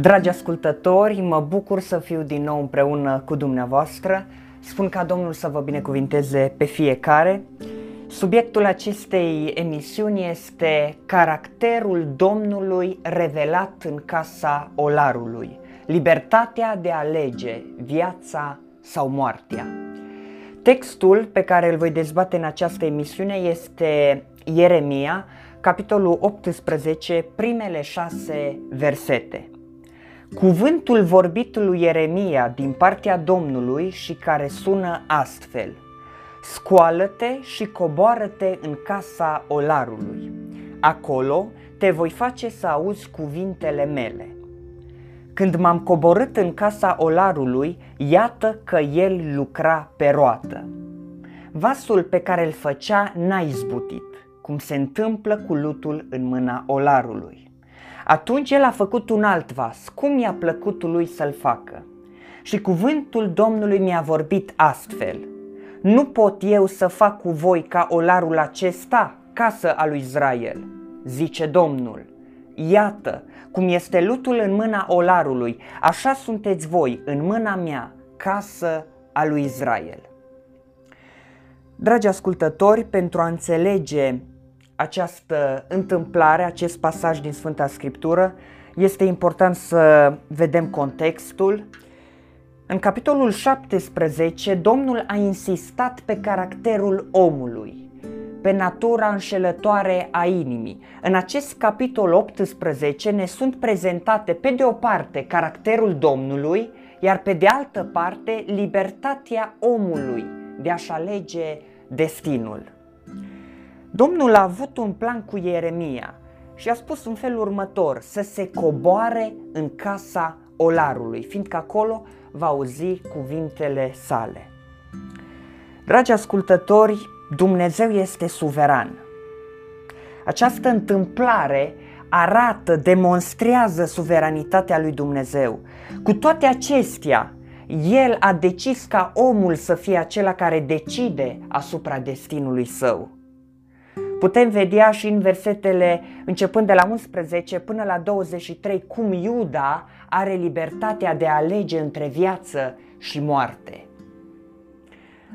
Dragi ascultători, mă bucur să fiu din nou împreună cu dumneavoastră. Spun ca Domnul să vă binecuvinteze pe fiecare. Subiectul acestei emisiuni este caracterul Domnului revelat în casa olarului. Libertatea de a alege viața sau moartea. Textul pe care îl voi dezbate în această emisiune este Ieremia, capitolul 18, primele șase versete. Cuvântul vorbit lui Ieremia din partea Domnului și care sună astfel. Scoală-te și coboară-te în casa olarului. Acolo te voi face să auzi cuvintele mele. Când m-am coborât în casa olarului, iată că el lucra pe roată. Vasul pe care îl făcea n-a izbutit, cum se întâmplă cu lutul în mâna olarului. Atunci el a făcut un alt vas, cum i-a plăcut lui să-l facă. Și cuvântul Domnului mi-a vorbit astfel. Nu pot eu să fac cu voi ca olarul acesta, casă a lui Israel, zice Domnul. Iată, cum este lutul în mâna olarului, așa sunteți voi în mâna mea, casă a lui Israel. Dragi ascultători, pentru a înțelege această întâmplare, acest pasaj din Sfânta Scriptură, este important să vedem contextul. În capitolul 17, Domnul a insistat pe caracterul omului, pe natura înșelătoare a inimii. În acest capitol 18 ne sunt prezentate pe de o parte caracterul Domnului, iar pe de altă parte libertatea omului de a-și alege destinul. Domnul a avut un plan cu Ieremia și a spus în felul următor, să se coboare în casa olarului, fiindcă acolo va auzi cuvintele sale. Dragi ascultători, Dumnezeu este suveran. Această întâmplare arată, demonstrează suveranitatea lui Dumnezeu. Cu toate acestea, El a decis ca omul să fie acela care decide asupra destinului său. Putem vedea și în versetele începând de la 11 până la 23 cum Iuda are libertatea de a alege între viață și moarte.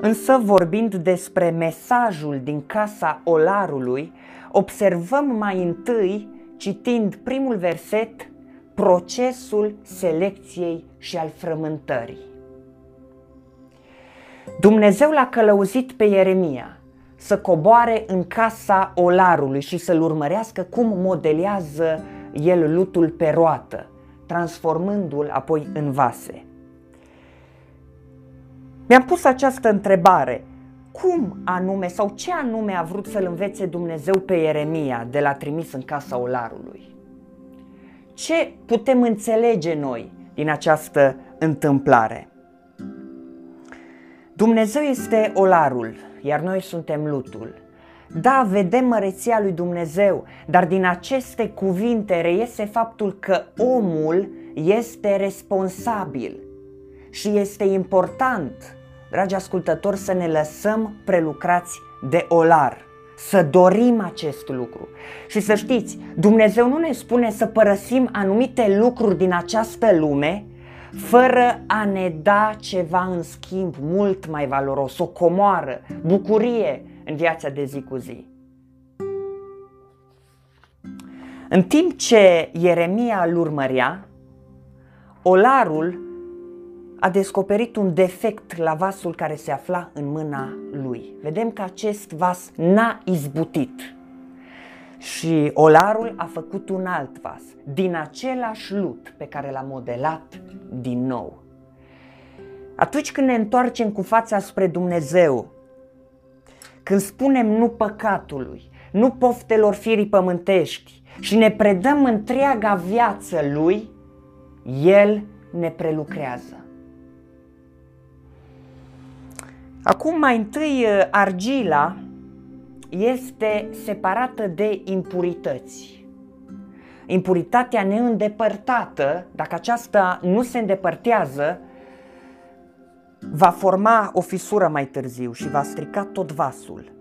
Însă vorbind despre mesajul din casa olarului, observăm mai întâi, citind primul verset, procesul selecției și al frământării. Dumnezeu l-a călăuzit pe Ieremia să coboare în casa olarului și să-l urmărească cum modelează el lutul pe roată, transformându-l apoi în vase. Mi-am pus această întrebare. Cum anume sau ce anume a vrut să-l învețe Dumnezeu pe Ieremia de la trimis în casa olarului? Ce putem înțelege noi din această întâmplare? Dumnezeu este olarul, iar noi suntem lutul. Da, vedem măreția lui Dumnezeu, dar din aceste cuvinte reiese faptul că omul este responsabil și este important, dragi ascultători, să ne lăsăm prelucrați de olar, să dorim acest lucru. Și să știți, Dumnezeu nu ne spune să părăsim anumite lucruri din această lume fără a ne da ceva în schimb mult mai valoros, o comoară, bucurie în viața de zi cu zi. În timp ce Ieremia îl urmărea, olarul a descoperit un defect la vasul care se afla în mâna lui. Vedem că acest vas n-a izbutit. Și olarul a făcut un alt vas, din același lut pe care l-a modelat din nou. Atunci când ne întoarcem cu fața spre Dumnezeu, când spunem nu păcatului, nu poftelor firii pământești și ne predăm întreaga viață Lui, El ne prelucrează. Acum mai întâi argila este separată de impurități. Impuritatea neîndepărtată, dacă aceasta nu se îndepărtează, va forma o fisură mai târziu și va strica tot vasul.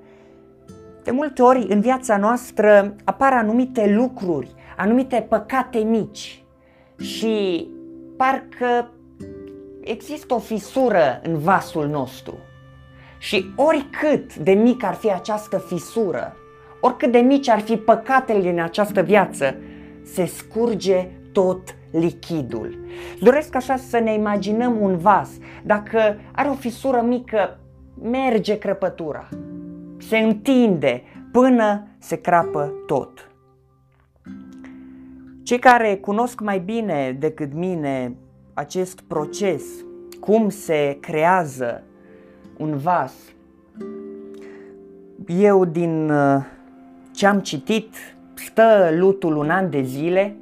De multe ori în viața noastră apar anumite lucruri, anumite păcate mici, și parcă există o fisură în vasul nostru. Și oricât de mică ar fi această fisură, oricât de mici ar fi păcatele din această viață, se scurge tot lichidul. Doresc așa să ne imaginăm un vas. Dacă are o fisură mică, merge crăpătura. Se întinde până se crapă tot. Cei care cunosc mai bine decât mine acest proces, cum se creează un vas, eu din uh, ce am citit, stă lutul un an de zile,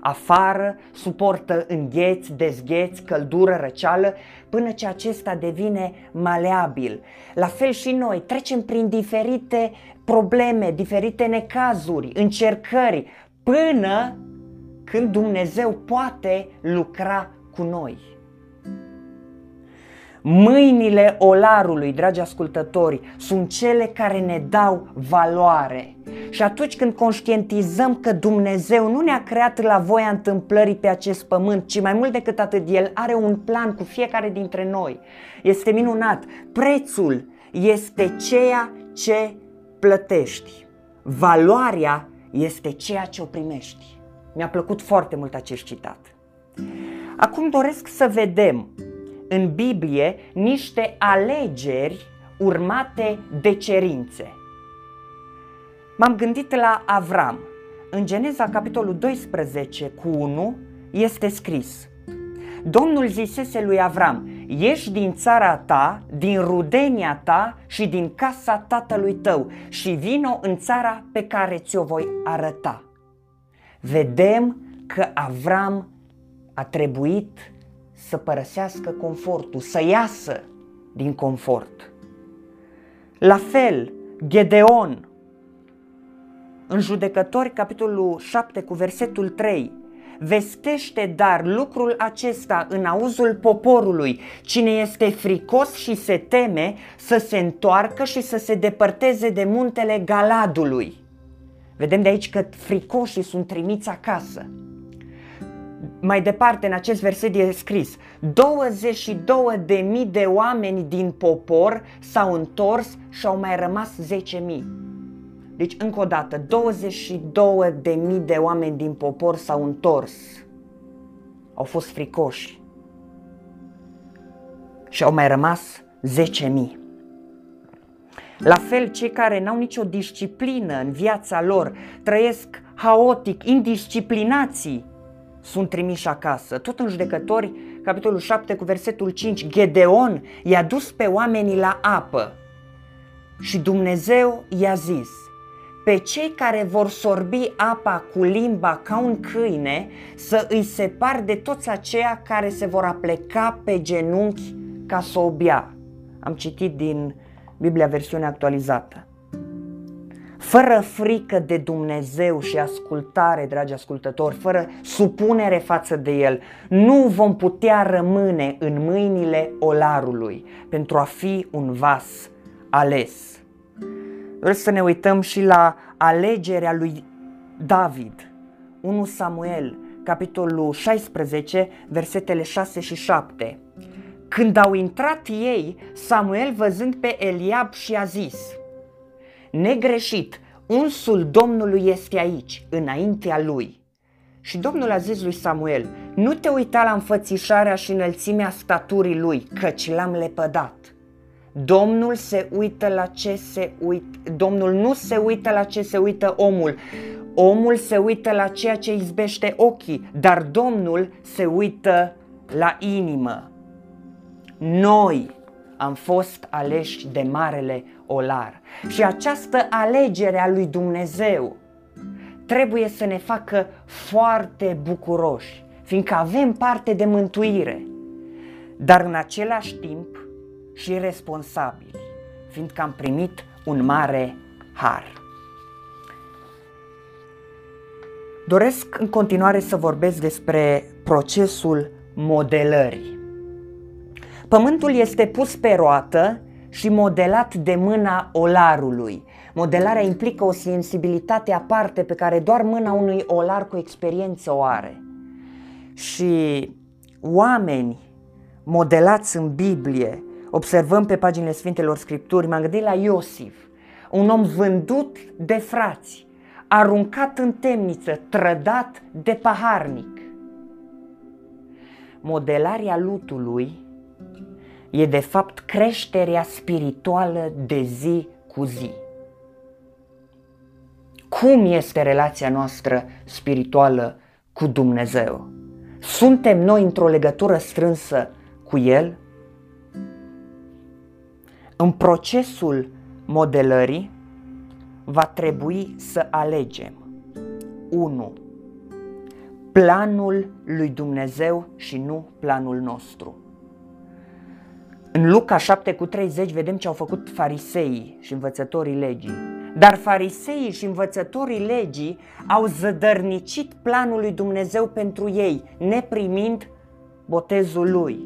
afară, suportă îngheți, dezgheți, căldură, răceală, până ce acesta devine maleabil. La fel și noi trecem prin diferite probleme, diferite necazuri, încercări, până când Dumnezeu poate lucra cu noi. Mâinile olarului, dragi ascultători, sunt cele care ne dau valoare. Și atunci când conștientizăm că Dumnezeu nu ne-a creat la voia întâmplării pe acest pământ, ci mai mult decât atât, El are un plan cu fiecare dintre noi. Este minunat. Prețul este ceea ce plătești. Valoarea este ceea ce o primești. Mi-a plăcut foarte mult acest citat. Acum doresc să vedem în Biblie niște alegeri urmate de cerințe. M-am gândit la Avram. În Geneza, capitolul 12, cu 1, este scris Domnul zisese lui Avram, ieși din țara ta, din rudenia ta și din casa tatălui tău și vino în țara pe care ți-o voi arăta. Vedem că Avram a trebuit să părăsească confortul, să iasă din confort. La fel, Gedeon, în judecători, capitolul 7 cu versetul 3, vestește dar lucrul acesta în auzul poporului. Cine este fricos și se teme să se întoarcă și să se depărteze de muntele Galadului. Vedem de aici că fricoșii sunt trimiți acasă. Mai departe, în acest verset e scris 22 de mii de oameni din popor s-au întors și au mai rămas 10 mii. Deci, încă o dată, 22 de mii de oameni din popor s-au întors. Au fost fricoși. Și au mai rămas 10 mii. La fel, cei care n-au nicio disciplină în viața lor, trăiesc haotic, indisciplinații, sunt trimiși acasă. Tot în judecători, capitolul 7 cu versetul 5, Gedeon i-a dus pe oamenii la apă și Dumnezeu i-a zis, pe cei care vor sorbi apa cu limba ca un câine, să îi separ de toți aceia care se vor apleca pe genunchi ca să o bea. Am citit din Biblia versiunea actualizată fără frică de Dumnezeu și ascultare, dragi ascultători, fără supunere față de El, nu vom putea rămâne în mâinile olarului pentru a fi un vas ales. Vreau să ne uităm și la alegerea lui David. 1 Samuel, capitolul 16, versetele 6 și 7. Când au intrat ei, Samuel văzând pe Eliab și a zis – negreșit, unsul Domnului este aici, înaintea lui. Și Domnul a zis lui Samuel, nu te uita la înfățișarea și înălțimea staturii lui, căci l-am lepădat. Domnul se uită la ce se uită, Domnul nu se uită la ce se uită omul. Omul se uită la ceea ce izbește ochii, dar Domnul se uită la inimă. Noi am fost aleși de marele olar. Și această alegere a lui Dumnezeu trebuie să ne facă foarte bucuroși, fiindcă avem parte de mântuire, dar în același timp și responsabili, fiindcă am primit un mare har. Doresc în continuare să vorbesc despre procesul modelării. Pământul este pus pe roată și modelat de mâna olarului. Modelarea implică o sensibilitate aparte pe care doar mâna unui olar cu experiență o are. și oameni modelați în Biblie, observăm pe paginile Sfintelor Scripturi, m-am gândit la Iosif, un om vândut de frați, aruncat în temniță, trădat de paharnic. Modelarea lutului e de fapt creșterea spirituală de zi cu zi. Cum este relația noastră spirituală cu Dumnezeu? Suntem noi într-o legătură strânsă cu El? În procesul modelării va trebui să alegem 1. Planul lui Dumnezeu și nu planul nostru. În Luca 7 cu 30 vedem ce au făcut fariseii și învățătorii legii. Dar fariseii și învățătorii legii au zădărnicit planul lui Dumnezeu pentru ei, neprimind botezul lui.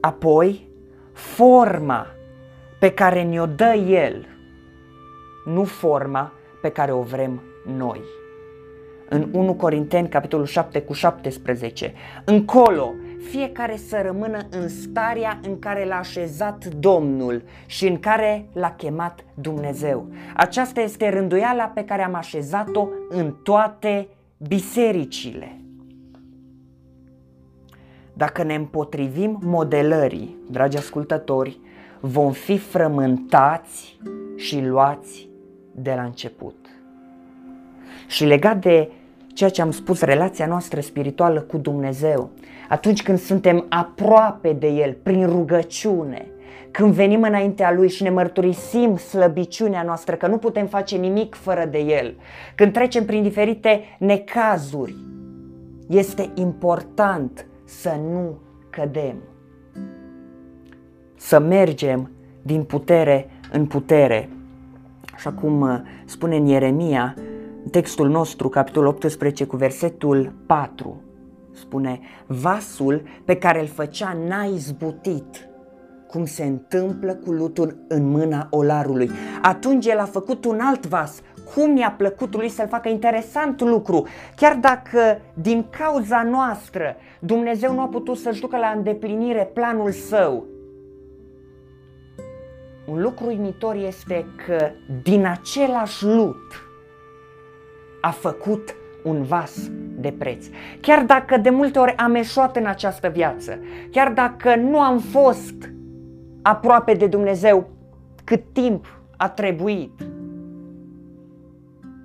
Apoi, forma pe care ne-o dă El, nu forma pe care o vrem noi. În 1 Corinteni, capitolul 7 cu 17, încolo, fiecare să rămână în starea în care l-a așezat Domnul și în care l-a chemat Dumnezeu. Aceasta este rânduiala pe care am așezat-o în toate bisericile. Dacă ne împotrivim modelării, dragi ascultători, vom fi frământați și luați de la început. Și legat de ceea ce am spus, relația noastră spirituală cu Dumnezeu, atunci când suntem aproape de El, prin rugăciune, când venim înaintea Lui și ne mărturisim slăbiciunea noastră, că nu putem face nimic fără de El, când trecem prin diferite necazuri, este important să nu cădem, să mergem din putere în putere. Așa cum uh, spune în Ieremia, textul nostru, capitolul 18 cu versetul 4, spune, vasul pe care îl făcea n-a izbutit, cum se întâmplă cu lutul în mâna olarului. Atunci el a făcut un alt vas, cum i-a plăcut lui să-l facă interesant lucru, chiar dacă din cauza noastră Dumnezeu nu a putut să-și ducă la îndeplinire planul său. Un lucru uimitor este că din același lut a făcut un vas de preț. Chiar dacă de multe ori am eșuat în această viață, chiar dacă nu am fost aproape de Dumnezeu cât timp a trebuit,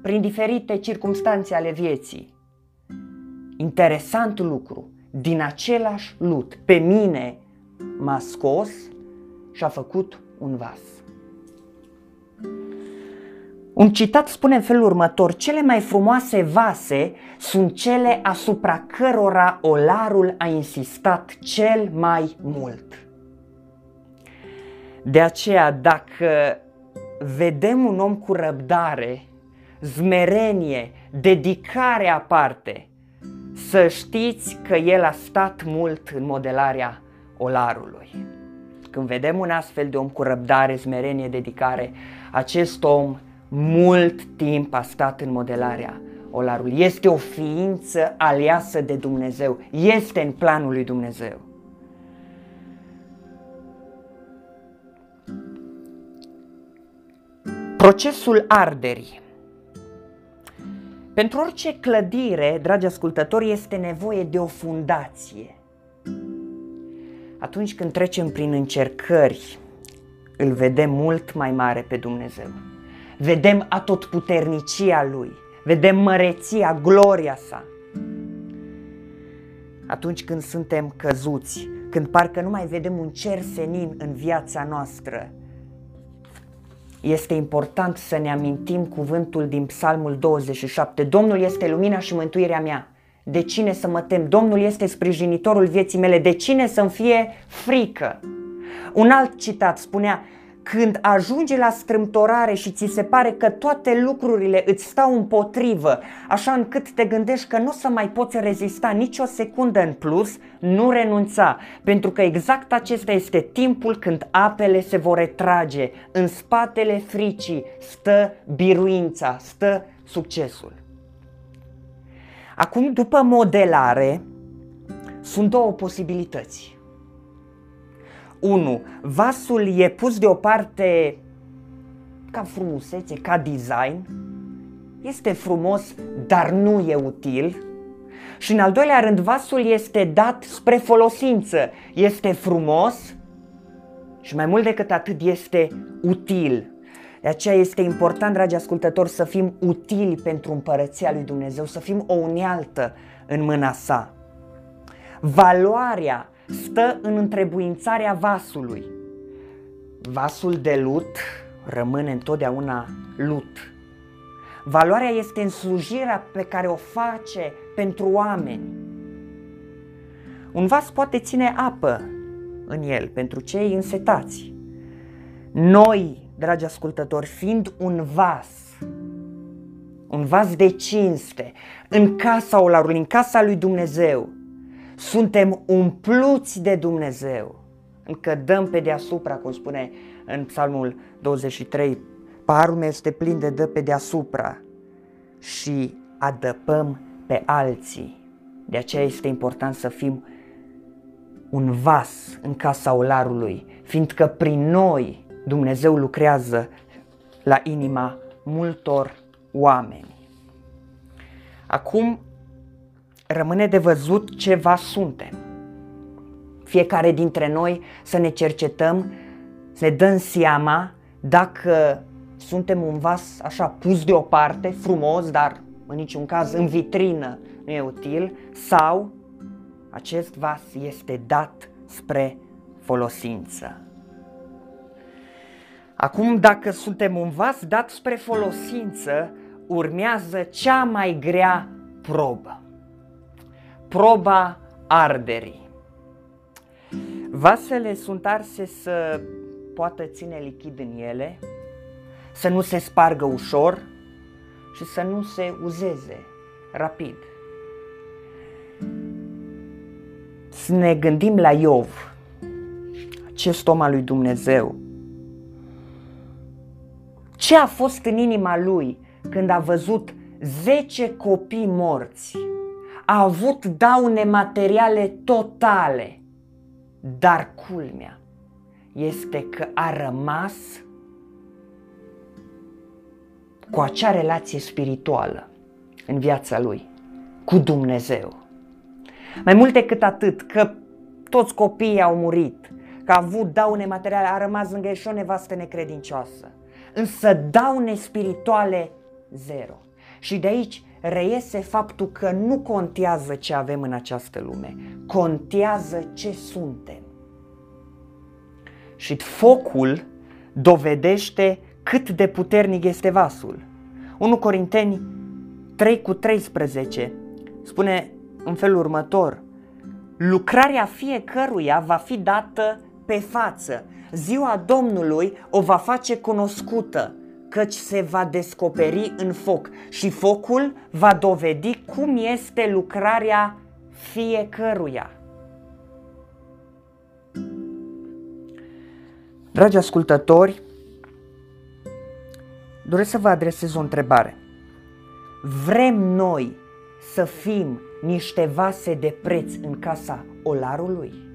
prin diferite circumstanțe ale vieții, interesant lucru, din același lut, pe mine m-a scos și a făcut un vas. Un citat spune în felul următor, cele mai frumoase vase sunt cele asupra cărora olarul a insistat cel mai mult. De aceea, dacă vedem un om cu răbdare, zmerenie, dedicare aparte, să știți că el a stat mult în modelarea olarului. Când vedem un astfel de om cu răbdare, zmerenie, dedicare, acest om mult timp a stat în modelarea olarului. Este o ființă aliasă de Dumnezeu. Este în planul lui Dumnezeu. Procesul arderii. Pentru orice clădire, dragi ascultători, este nevoie de o fundație. Atunci când trecem prin încercări, îl vedem mult mai mare pe Dumnezeu vedem atotputernicia Lui, vedem măreția, gloria sa. Atunci când suntem căzuți, când parcă nu mai vedem un cer senin în viața noastră, este important să ne amintim cuvântul din Psalmul 27. Domnul este lumina și mântuirea mea. De cine să mă tem? Domnul este sprijinitorul vieții mele. De cine să-mi fie frică? Un alt citat spunea, când ajunge la strâmtorare și ți se pare că toate lucrurile îți stau împotrivă, așa încât te gândești că nu o să mai poți rezista nici o secundă în plus, nu renunța, pentru că exact acesta este timpul când apele se vor retrage. În spatele fricii stă biruința, stă succesul. Acum, după modelare, sunt două posibilități. 1. Vasul e pus deoparte ca frumusețe, ca design, este frumos, dar nu e util. Și în al doilea rând, vasul este dat spre folosință, este frumos și mai mult decât atât este util. De aceea este important, dragi ascultători, să fim utili pentru împărăția lui Dumnezeu, să fim o unealtă în mâna sa. Valoarea stă în întrebuințarea vasului. Vasul de lut rămâne întotdeauna lut. Valoarea este în slujirea pe care o face pentru oameni. Un vas poate ține apă în el pentru cei însetați. Noi, dragi ascultători, fiind un vas, un vas de cinste, în casa olarului, în casa lui Dumnezeu, suntem umpluți de Dumnezeu. Încă dăm pe deasupra, cum spune în Psalmul 23, parul meu este plin de dă pe deasupra și adăpăm pe alții. De aceea este important să fim un vas în casa olarului, fiindcă prin noi Dumnezeu lucrează la inima multor oameni. Acum rămâne de văzut ce vas suntem. Fiecare dintre noi să ne cercetăm, să ne dăm seama dacă suntem un vas așa pus deoparte, frumos, dar în niciun caz în vitrină nu e util, sau acest vas este dat spre folosință. Acum, dacă suntem un vas dat spre folosință, urmează cea mai grea probă. Proba arderii. Vasele sunt arse să poată ține lichid în ele, să nu se spargă ușor și să nu se uzeze rapid. Să ne gândim la Iov, acest om al lui Dumnezeu. Ce a fost în inima lui când a văzut 10 copii morți? A avut daune materiale totale, dar culmea este că a rămas cu acea relație spirituală în viața lui cu Dumnezeu. Mai mult decât atât, că toți copiii au murit, că a avut daune materiale, a rămas lângă el și o nevastă necredincioasă. Însă daune spirituale zero. Și de aici reiese faptul că nu contează ce avem în această lume, contează ce suntem. Și focul dovedește cât de puternic este vasul. 1 Corinteni 3 cu 13 spune în felul următor, lucrarea fiecăruia va fi dată pe față. Ziua Domnului o va face cunoscută, căci se va descoperi în foc și focul va dovedi cum este lucrarea fiecăruia. Dragi ascultători, doresc să vă adresez o întrebare. Vrem noi să fim niște vase de preț în casa olarului?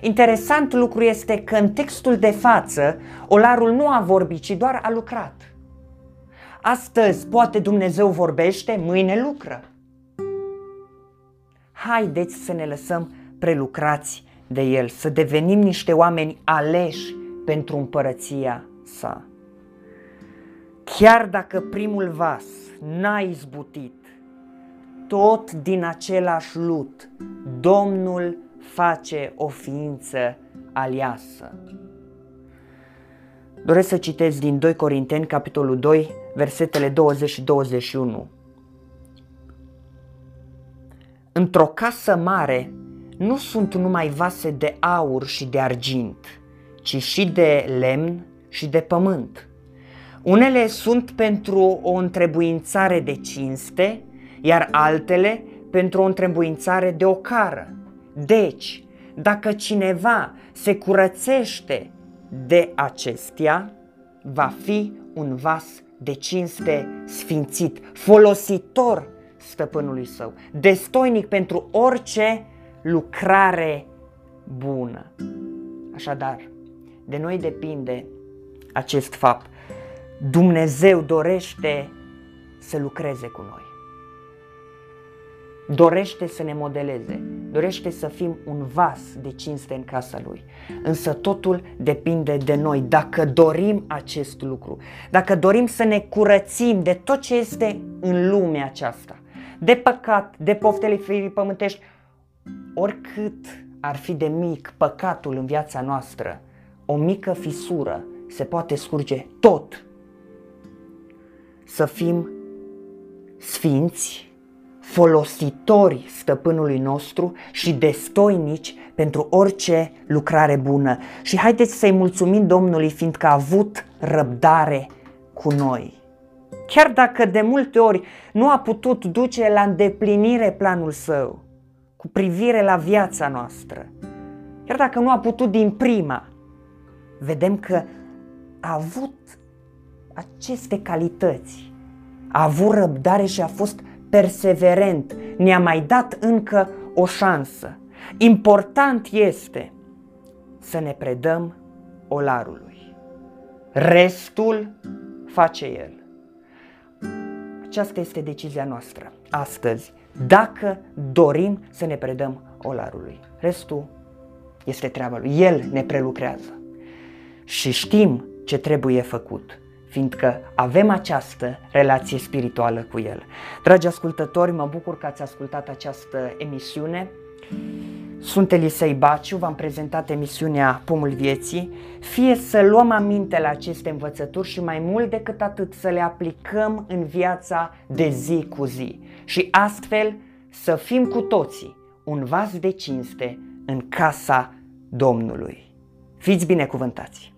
Interesant lucru este că în textul de față, olarul nu a vorbit, ci doar a lucrat. Astăzi poate Dumnezeu vorbește, mâine lucră. Haideți să ne lăsăm prelucrați de El, să devenim niște oameni aleși pentru împărăția sa. Chiar dacă primul vas n-a izbutit, tot din același lut, Domnul face o ființă aliasă. Doresc să citesc din 2 Corinteni, capitolul 2, versetele 20 și 21. Într-o casă mare nu sunt numai vase de aur și de argint, ci și de lemn și de pământ. Unele sunt pentru o întrebuințare de cinste, iar altele pentru o întrebuințare de ocară. Deci, dacă cineva se curățește de acestea, va fi un vas de cinste sfințit, folositor stăpânului său, destoinic pentru orice lucrare bună. Așadar, de noi depinde acest fapt. Dumnezeu dorește să lucreze cu noi. Dorește să ne modeleze, dorește să fim un vas de cinste în casa Lui. Însă totul depinde de noi, dacă dorim acest lucru, dacă dorim să ne curățim de tot ce este în lumea aceasta, de păcat, de poftele firii pământești, oricât ar fi de mic păcatul în viața noastră, o mică fisură se poate scurge tot. Să fim sfinți, folositori stăpânului nostru și destoinici pentru orice lucrare bună. Și haideți să-i mulțumim Domnului fiindcă a avut răbdare cu noi. Chiar dacă de multe ori nu a putut duce la îndeplinire planul său cu privire la viața noastră, chiar dacă nu a putut din prima, vedem că a avut aceste calități. A avut răbdare și a fost perseverent. Ne-a mai dat încă o șansă. Important este să ne predăm olarului. Restul face el. Aceasta este decizia noastră astăzi. Dacă dorim să ne predăm olarului. Restul este treaba lui. El ne prelucrează și știm ce trebuie făcut, fiindcă avem această relație spirituală cu El. Dragi ascultători, mă bucur că ați ascultat această emisiune. Sunt Elisei Baciu, v-am prezentat emisiunea Pomul Vieții. Fie să luăm aminte la aceste învățături și mai mult decât atât să le aplicăm în viața de zi cu zi și astfel să fim cu toții un vas de cinste în casa Domnului. Fiți binecuvântați!